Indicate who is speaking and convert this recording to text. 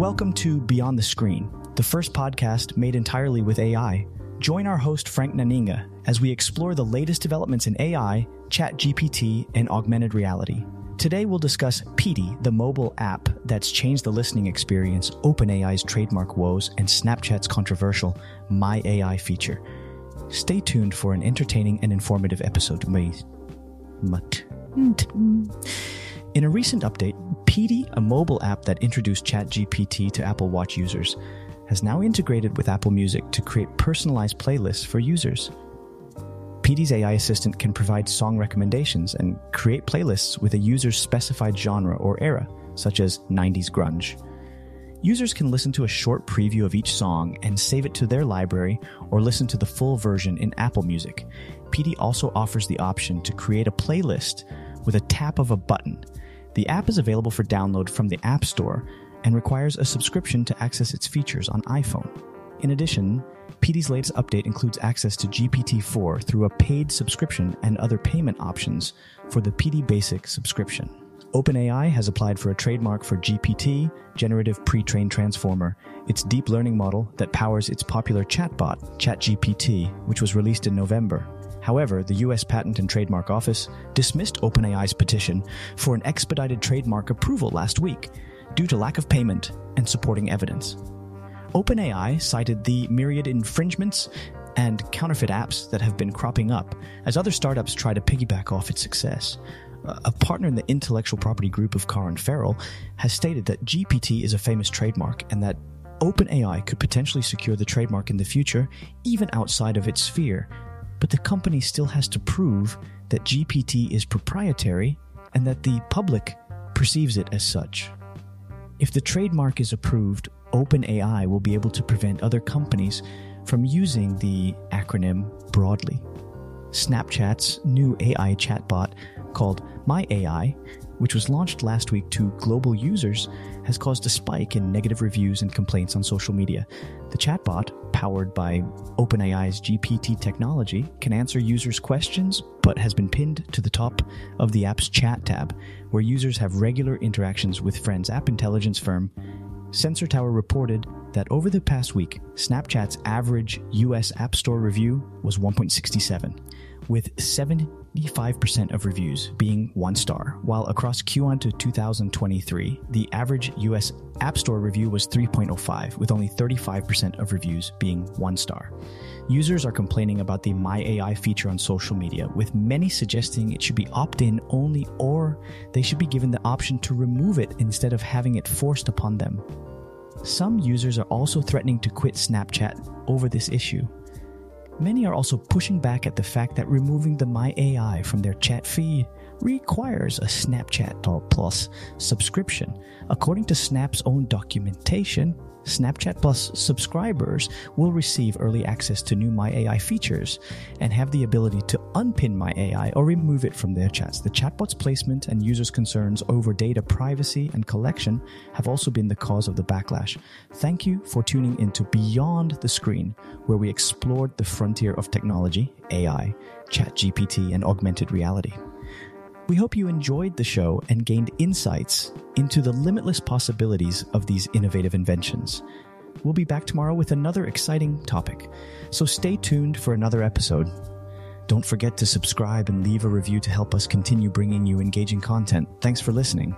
Speaker 1: Welcome to Beyond the Screen, the first podcast made entirely with AI. Join our host Frank Naninga as we explore the latest developments in AI, ChatGPT, and augmented reality. Today we'll discuss Petey, the mobile app that's changed the listening experience, OpenAI's trademark woes, and Snapchat's controversial My AI feature. Stay tuned for an entertaining and informative episode. Mm-hmm. In a recent update, Petey, a mobile app that introduced ChatGPT to Apple Watch users, has now integrated with Apple Music to create personalized playlists for users. Petey's AI assistant can provide song recommendations and create playlists with a user's specified genre or era, such as 90s grunge. Users can listen to a short preview of each song and save it to their library or listen to the full version in Apple Music. Petey also offers the option to create a playlist with a tap of a button the app is available for download from the App Store and requires a subscription to access its features on iPhone. In addition, Petey's latest update includes access to GPT 4 through a paid subscription and other payment options for the Petey Basic subscription. OpenAI has applied for a trademark for GPT, Generative Pre trained Transformer, its deep learning model that powers its popular chatbot, ChatGPT, which was released in November. However, the US Patent and Trademark Office dismissed OpenAI's petition for an expedited trademark approval last week due to lack of payment and supporting evidence. OpenAI cited the myriad infringements and counterfeit apps that have been cropping up as other startups try to piggyback off its success. A partner in the intellectual property group of and Farrell has stated that GPT is a famous trademark and that OpenAI could potentially secure the trademark in the future, even outside of its sphere, but the company still has to prove that GPT is proprietary and that the public perceives it as such. If the trademark is approved, OpenAI will be able to prevent other companies from using the acronym broadly. Snapchat's new AI chatbot called My AI which was launched last week to global users, has caused a spike in negative reviews and complaints on social media. The chatbot, powered by OpenAI's GPT technology, can answer users' questions, but has been pinned to the top of the app's chat tab, where users have regular interactions with friends. App intelligence firm Sensor Tower reported that over the past week, Snapchat's average US App Store review was 1.67, with 75% of reviews being one star, while across Q1 to 2023, the average US App Store review was 3.05, with only 35% of reviews being one star. Users are complaining about the My AI feature on social media, with many suggesting it should be opt in only or they should be given the option to remove it instead of having it forced upon them. Some users are also threatening to quit Snapchat over this issue. Many are also pushing back at the fact that removing the My AI from their chat feed requires a Snapchat Plus subscription. According to Snap's own documentation, Snapchat Plus subscribers will receive early access to new My AI features and have the ability to unpin My AI or remove it from their chats. The chatbot's placement and users' concerns over data privacy and collection have also been the cause of the backlash. Thank you for tuning into Beyond the Screen, where we explored the frontier of technology, AI, ChatGPT, and augmented reality. We hope you enjoyed the show and gained insights into the limitless possibilities of these innovative inventions. We'll be back tomorrow with another exciting topic, so stay tuned for another episode. Don't forget to subscribe and leave a review to help us continue bringing you engaging content. Thanks for listening.